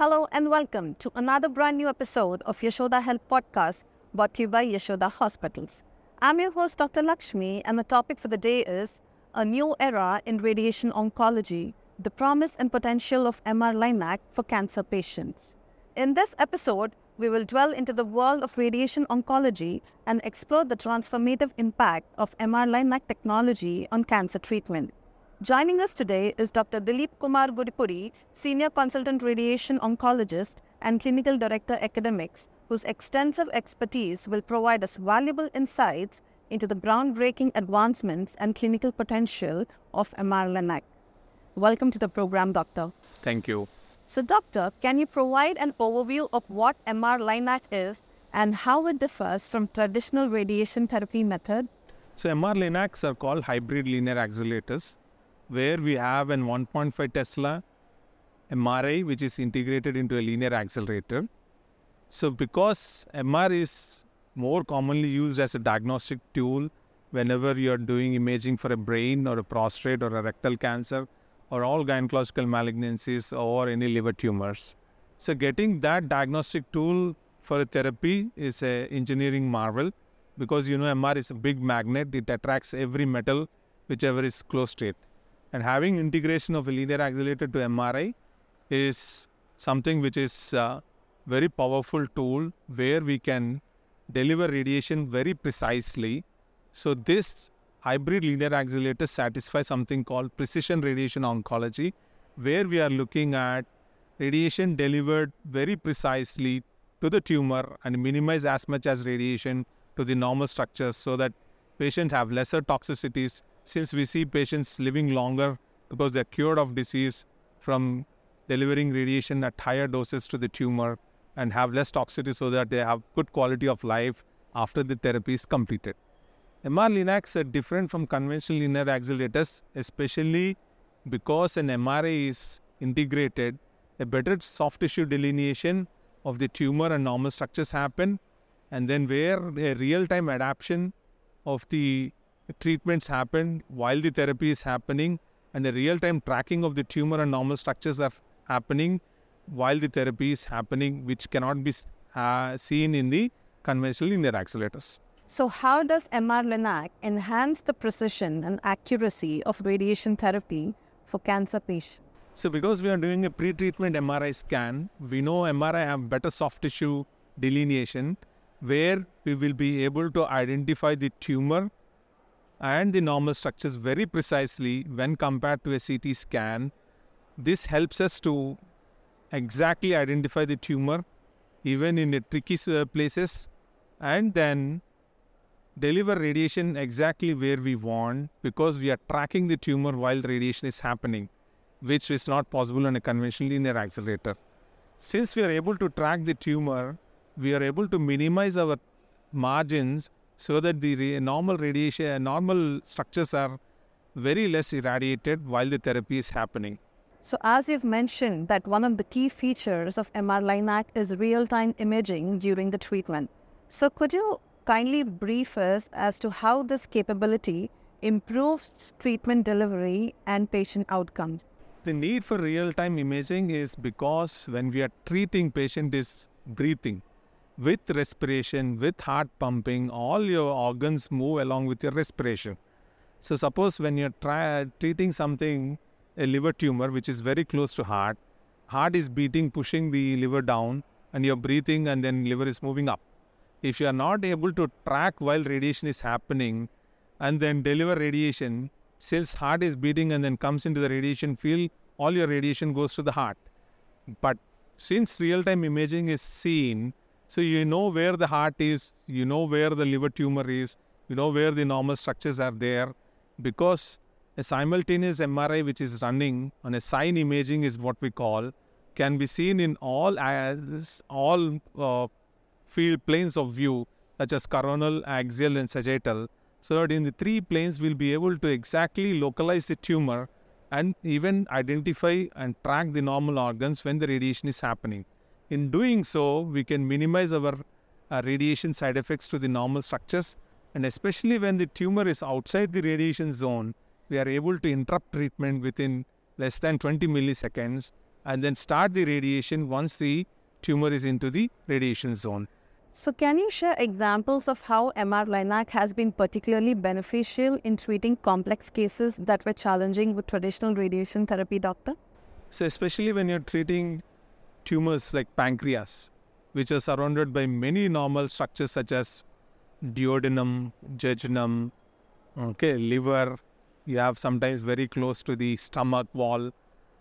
Hello and welcome to another brand new episode of Yashoda Health Podcast brought to you by Yashoda Hospitals. I'm your host, Dr. Lakshmi, and the topic for the day is a new era in radiation oncology, the promise and potential of MR Linac for cancer patients. In this episode, we will dwell into the world of radiation oncology and explore the transformative impact of MR Linac technology on cancer treatment. Joining us today is Dr. Deleep Kumar Gudipudi, Senior Consultant Radiation Oncologist and Clinical Director Academics, whose extensive expertise will provide us valuable insights into the groundbreaking advancements and clinical potential of MR Linac. Welcome to the program, Doctor. Thank you. So, Doctor, can you provide an overview of what MR Linac is and how it differs from traditional radiation therapy methods? So, MR Linacs are called hybrid linear accelerators where we have an 1.5 Tesla MRI, which is integrated into a linear accelerator. So, because MR is more commonly used as a diagnostic tool whenever you are doing imaging for a brain or a prostate or a rectal cancer or all gynecological malignancies or any liver tumors. So, getting that diagnostic tool for a therapy is a engineering marvel because you know MR is a big magnet; it attracts every metal whichever is close to it and having integration of a linear accelerator to MRI is something which is a very powerful tool where we can deliver radiation very precisely. So this hybrid linear accelerator satisfies something called precision radiation oncology, where we are looking at radiation delivered very precisely to the tumor and minimize as much as radiation to the normal structures so that patients have lesser toxicities since we see patients living longer because they're cured of disease from delivering radiation at higher doses to the tumor and have less toxicity so that they have good quality of life after the therapy is completed. MR Linacs are different from conventional linear accelerators, especially because an MRI is integrated, a better soft tissue delineation of the tumor and normal structures happen, and then where a real time adaptation of the treatments happen while the therapy is happening and the real time tracking of the tumor and normal structures are happening while the therapy is happening, which cannot be uh, seen in the conventional linear accelerators. So, how does MR Linac enhance the precision and accuracy of radiation therapy for cancer patients? So, because we are doing a pre treatment MRI scan, we know MRI have better soft tissue delineation where we will be able to identify the tumor and the normal structures very precisely when compared to a CT scan. This helps us to exactly identify the tumor even in the tricky uh, places and then deliver radiation exactly where we want because we are tracking the tumor while radiation is happening, which is not possible on a conventional linear accelerator. Since we are able to track the tumor, we are able to minimize our margins so that the normal radiation, normal structures are very less irradiated while the therapy is happening. So, as you've mentioned, that one of the key features of MR Linac is real time imaging during the treatment. So, could you kindly brief us as to how this capability improves treatment delivery and patient outcomes? The need for real time imaging is because when we are treating patient is breathing with respiration, with heart pumping, all your organs move along with your respiration. So, suppose when you're try, treating something, a liver tumor, which is very close to heart, heart is beating, pushing the liver down, and you're breathing, and then liver is moving up. If you are not able to track while radiation is happening, and then deliver radiation, since heart is beating and then comes into the radiation field, all your radiation goes to the heart. But since real time imaging is seen, so you know where the heart is, you know where the liver tumor is, you know where the normal structures are there, because a simultaneous MRI which is running on a sign imaging is what we call can be seen in all as all uh, field planes of view such as coronal, axial, and sagittal, so that in the three planes we'll be able to exactly localize the tumor and even identify and track the normal organs when the radiation is happening. In doing so, we can minimize our uh, radiation side effects to the normal structures, and especially when the tumor is outside the radiation zone, we are able to interrupt treatment within less than 20 milliseconds and then start the radiation once the tumor is into the radiation zone. So, can you share examples of how MR Linac has been particularly beneficial in treating complex cases that were challenging with traditional radiation therapy, doctor? So, especially when you're treating tumors like pancreas, which are surrounded by many normal structures such as duodenum, jejunum, okay, liver, you have sometimes very close to the stomach wall,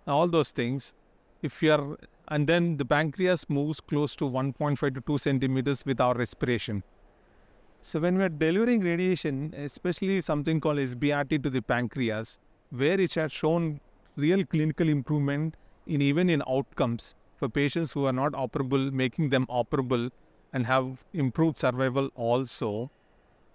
all those things. If you are, and then the pancreas moves close to 1.5 to 2 centimeters with our respiration. So when we are delivering radiation, especially something called SBRT to the pancreas, where it has shown real clinical improvement in even in outcomes for patients who are not operable, making them operable and have improved survival also.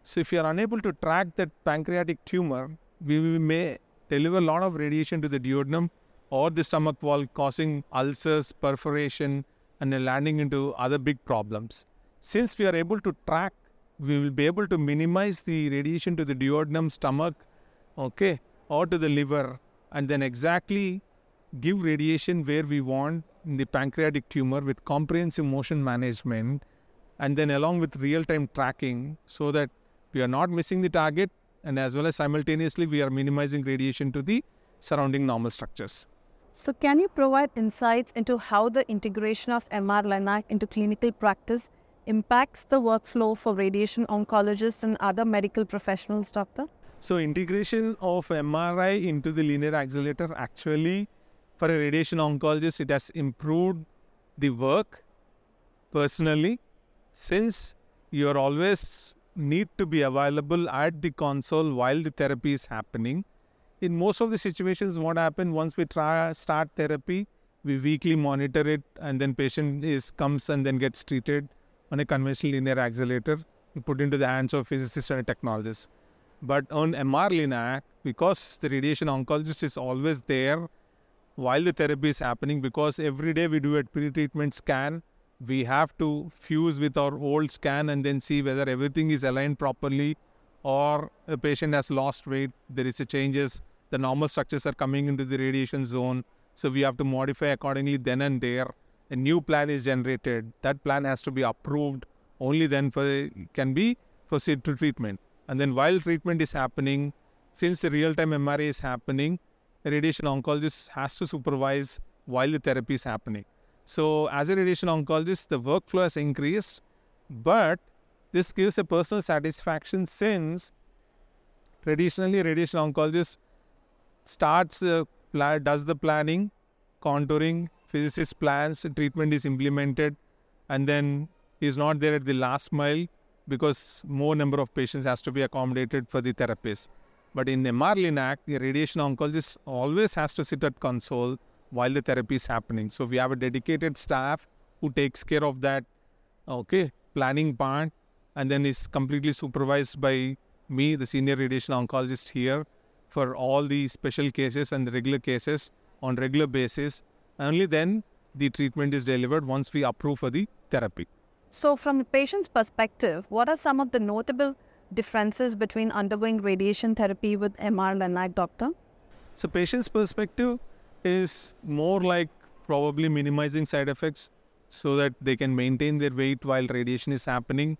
So if you are unable to track that pancreatic tumor, we may deliver a lot of radiation to the duodenum or the stomach wall, causing ulcers, perforation, and landing into other big problems. Since we are able to track, we will be able to minimize the radiation to the duodenum, stomach, okay, or to the liver, and then exactly give radiation where we want in the pancreatic tumor with comprehensive motion management, and then along with real time tracking so that we are not missing the target and as well as simultaneously we are minimizing radiation to the surrounding normal structures. So, can you provide insights into how the integration of MR Linac into clinical practice impacts the workflow for radiation oncologists and other medical professionals, doctor? So, integration of MRI into the linear accelerator actually, for a radiation oncologist, it has improved the work personally since you are always need to be available at the console while the therapy is happening. In most of the situations, what happens once we try start therapy, we weekly monitor it, and then patient is comes and then gets treated on a conventional linear accelerator. Put into the hands of physicists and technologists. But on MR Linac, because the radiation oncologist is always there while the therapy is happening, because every day we do a pre-treatment scan we have to fuse with our old scan and then see whether everything is aligned properly or a patient has lost weight, there is a changes, the normal structures are coming into the radiation zone. So we have to modify accordingly then and there. A new plan is generated. That plan has to be approved. Only then for can be proceed to treatment. And then while treatment is happening, since the real-time MRI is happening, the radiation oncologist has to supervise while the therapy is happening. So, as a radiation oncologist, the workflow has increased, but this gives a personal satisfaction since traditionally radiation oncologist starts uh, does the planning, contouring, physicist plans, treatment is implemented, and then is not there at the last mile because more number of patients has to be accommodated for the therapist. But in the MR Act, the radiation oncologist always has to sit at console while the therapy is happening. So we have a dedicated staff who takes care of that, okay, planning part, and then is completely supervised by me, the senior radiation oncologist here, for all the special cases and the regular cases on regular basis. Only then the treatment is delivered once we approve for the therapy. So, from a patient's perspective, what are some of the notable differences between undergoing radiation therapy with MR Linac, doctor? So, patient's perspective, is more like probably minimizing side effects so that they can maintain their weight while radiation is happening.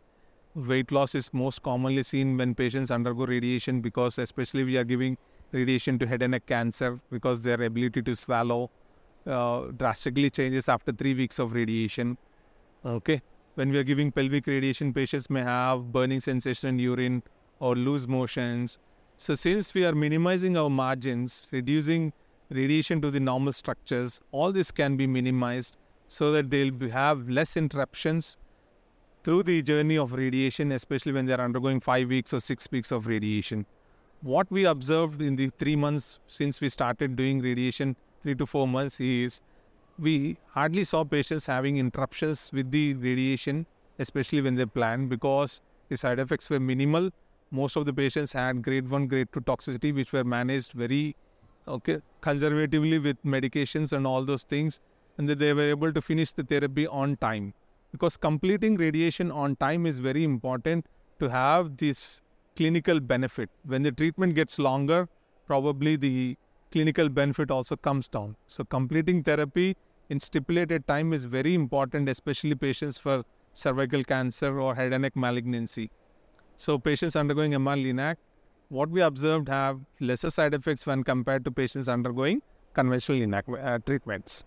Weight loss is most commonly seen when patients undergo radiation because, especially, we are giving radiation to head and neck cancer because their ability to swallow uh, drastically changes after three weeks of radiation. Okay. When we are giving pelvic radiation, patients may have burning sensation in urine or loose motions. So, since we are minimizing our margins, reducing radiation to the normal structures, all this can be minimized so that they'll have less interruptions through the journey of radiation, especially when they're undergoing five weeks or six weeks of radiation. What we observed in the three months since we started doing radiation, three to four months, is we hardly saw patients having interruptions with the radiation, especially when they planned, because the side effects were minimal. Most of the patients had grade 1, grade 2 toxicity, which were managed very okay, conservatively with medications and all those things, and that they were able to finish the therapy on time. Because completing radiation on time is very important to have this clinical benefit. When the treatment gets longer, probably the clinical benefit also comes down. So completing therapy in stipulated time is very important, especially patients for cervical cancer or head and neck malignancy. So patients undergoing MR Linac, what we observed have lesser side effects when compared to patients undergoing conventional Linac uh, treatments.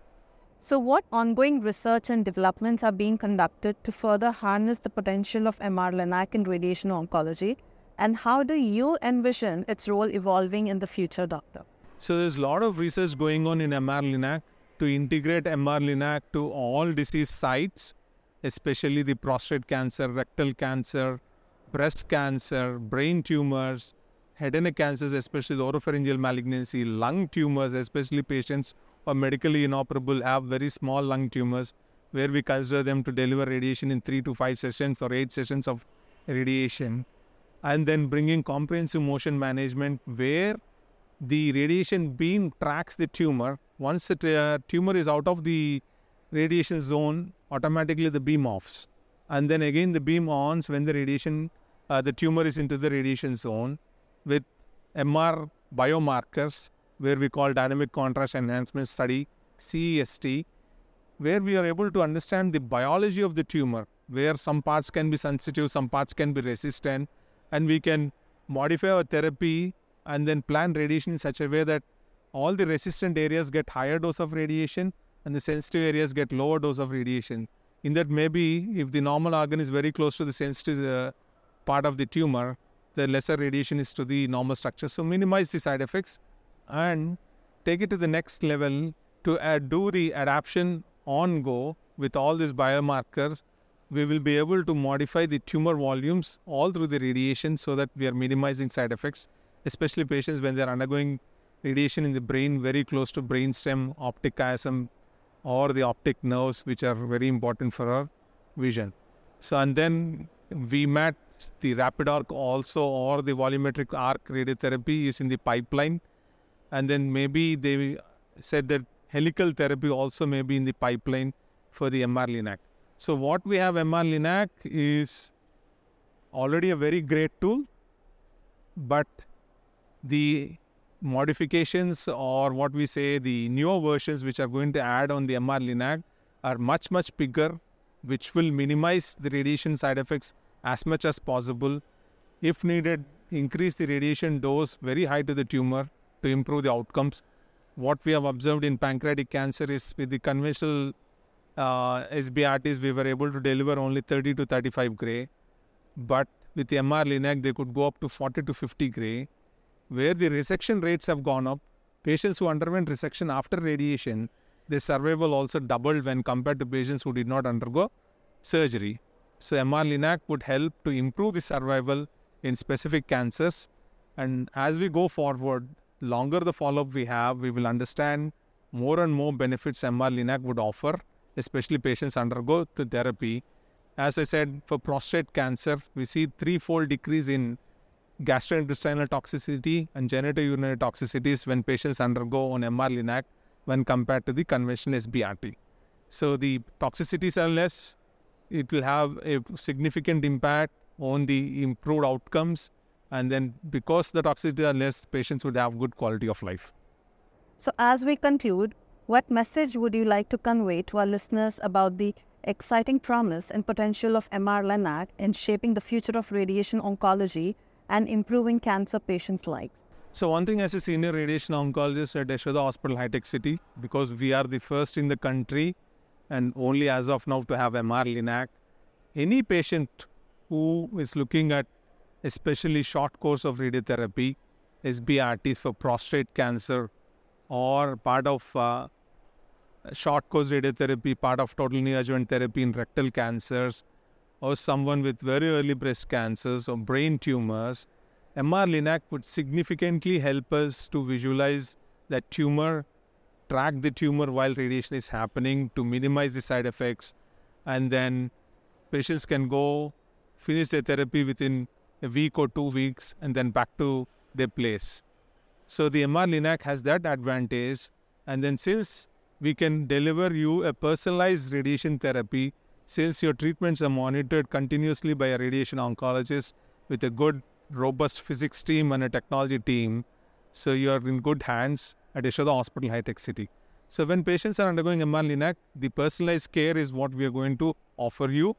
So, what ongoing research and developments are being conducted to further harness the potential of MR Linac in radiation oncology? And how do you envision its role evolving in the future, doctor? So, there's a lot of research going on in MR Linac to integrate MR Linac to all disease sites, especially the prostate cancer, rectal cancer, breast cancer, brain tumors, head and neck cancers, especially the oropharyngeal malignancy, lung tumors, especially patients who are medically inoperable, have very small lung tumors, where we consider them to deliver radiation in three to five sessions or eight sessions of radiation. And then bringing comprehensive motion management, where the radiation beam tracks the tumor. Once the uh, tumor is out of the radiation zone, automatically the beam offs. And then again, the beam ons when the radiation, uh, the tumor is into the radiation zone with MR biomarkers, where we call dynamic contrast enhancement study, CEST, where we are able to understand the biology of the tumor, where some parts can be sensitive, some parts can be resistant, and we can modify our therapy and then plan radiation in such a way that all the resistant areas get higher dose of radiation and the sensitive areas get lower dose of radiation. In that, maybe if the normal organ is very close to the sensitive uh, part of the tumor, the lesser radiation is to the normal structure. So minimize the side effects and take it to the next level to uh, do the adaptation on go with all these biomarkers. We will be able to modify the tumor volumes all through the radiation so that we are minimizing side effects, especially patients when they are undergoing radiation in the brain very close to brainstem, optic chiasm, or the optic nerves, which are very important for our vision. So, and then VMAT the rapid arc also or the volumetric arc radiotherapy is in the pipeline. And then maybe they said that helical therapy also may be in the pipeline for the MR Linac. So what we have MR Linac is already a very great tool, but the modifications or what we say the newer versions which are going to add on the MR Linac are much much bigger, which will minimize the radiation side effects as much as possible. If needed, increase the radiation dose very high to the tumor to improve the outcomes. What we have observed in pancreatic cancer is with the conventional uh, SBRTs, we were able to deliver only 30 to 35 gray. But with the MR Linac, they could go up to 40 to 50 gray, where the resection rates have gone up. Patients who underwent resection after radiation, their survival also doubled when compared to patients who did not undergo surgery. So MR Linac would help to improve the survival in specific cancers. And as we go forward, longer the follow-up we have, we will understand more and more benefits MR Linac would offer, especially patients undergo the therapy. As I said, for prostate cancer, we see threefold decrease in gastrointestinal toxicity and genitourinary toxicities when patients undergo on MR Linac when compared to the conventional SBRT. So the toxicities are less, it will have a significant impact on the improved outcomes. And then because the toxicity are less, patients would have good quality of life. So, as we conclude, what message would you like to convey to our listeners about the exciting promise and potential of MR Linac in shaping the future of radiation oncology and improving cancer patients' lives? So, one thing as a senior radiation oncologist at Yashoda Hospital, High Tech City, because we are the first in the country and only as of now to have MR Linac. Any patient who is looking at especially short course of radiotherapy, SBRTs for prostate cancer, or part of uh, short course radiotherapy, part of total neoadjuvant therapy in rectal cancers, or someone with very early breast cancers or brain tumors, MR Linac would significantly help us to visualize that tumor track the tumor while radiation is happening to minimize the side effects. And then patients can go finish their therapy within a week or two weeks and then back to their place. So the MR Linac has that advantage. And then since we can deliver you a personalized radiation therapy, since your treatments are monitored continuously by a radiation oncologist with a good, robust physics team and a technology team, so you are in good hands at Yashoda Hospital, High Tech City. So when patients are undergoing MR Linac, the personalized care is what we are going to offer you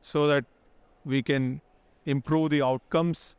so that we can improve the outcomes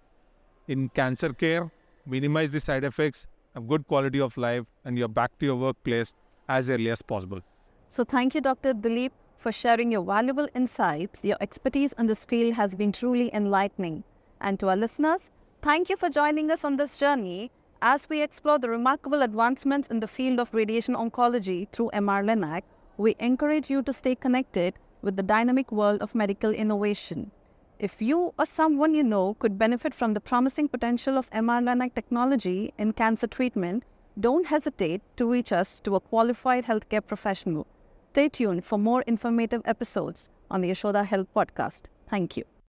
in cancer care, minimize the side effects, have good quality of life, and you're back to your workplace as early as possible. So, thank you, Dr. Deleep, for sharing your valuable insights. Your expertise in this field has been truly enlightening. And to our listeners, thank you for joining us on this journey as we explore the remarkable advancements in the field of radiation oncology through MR Linac. We encourage you to stay connected with the dynamic world of medical innovation. If you or someone you know could benefit from the promising potential of MR Linac technology in cancer treatment, don't hesitate to reach us to a qualified healthcare professional. Stay tuned for more informative episodes on the Yashoda Health Podcast. Thank you.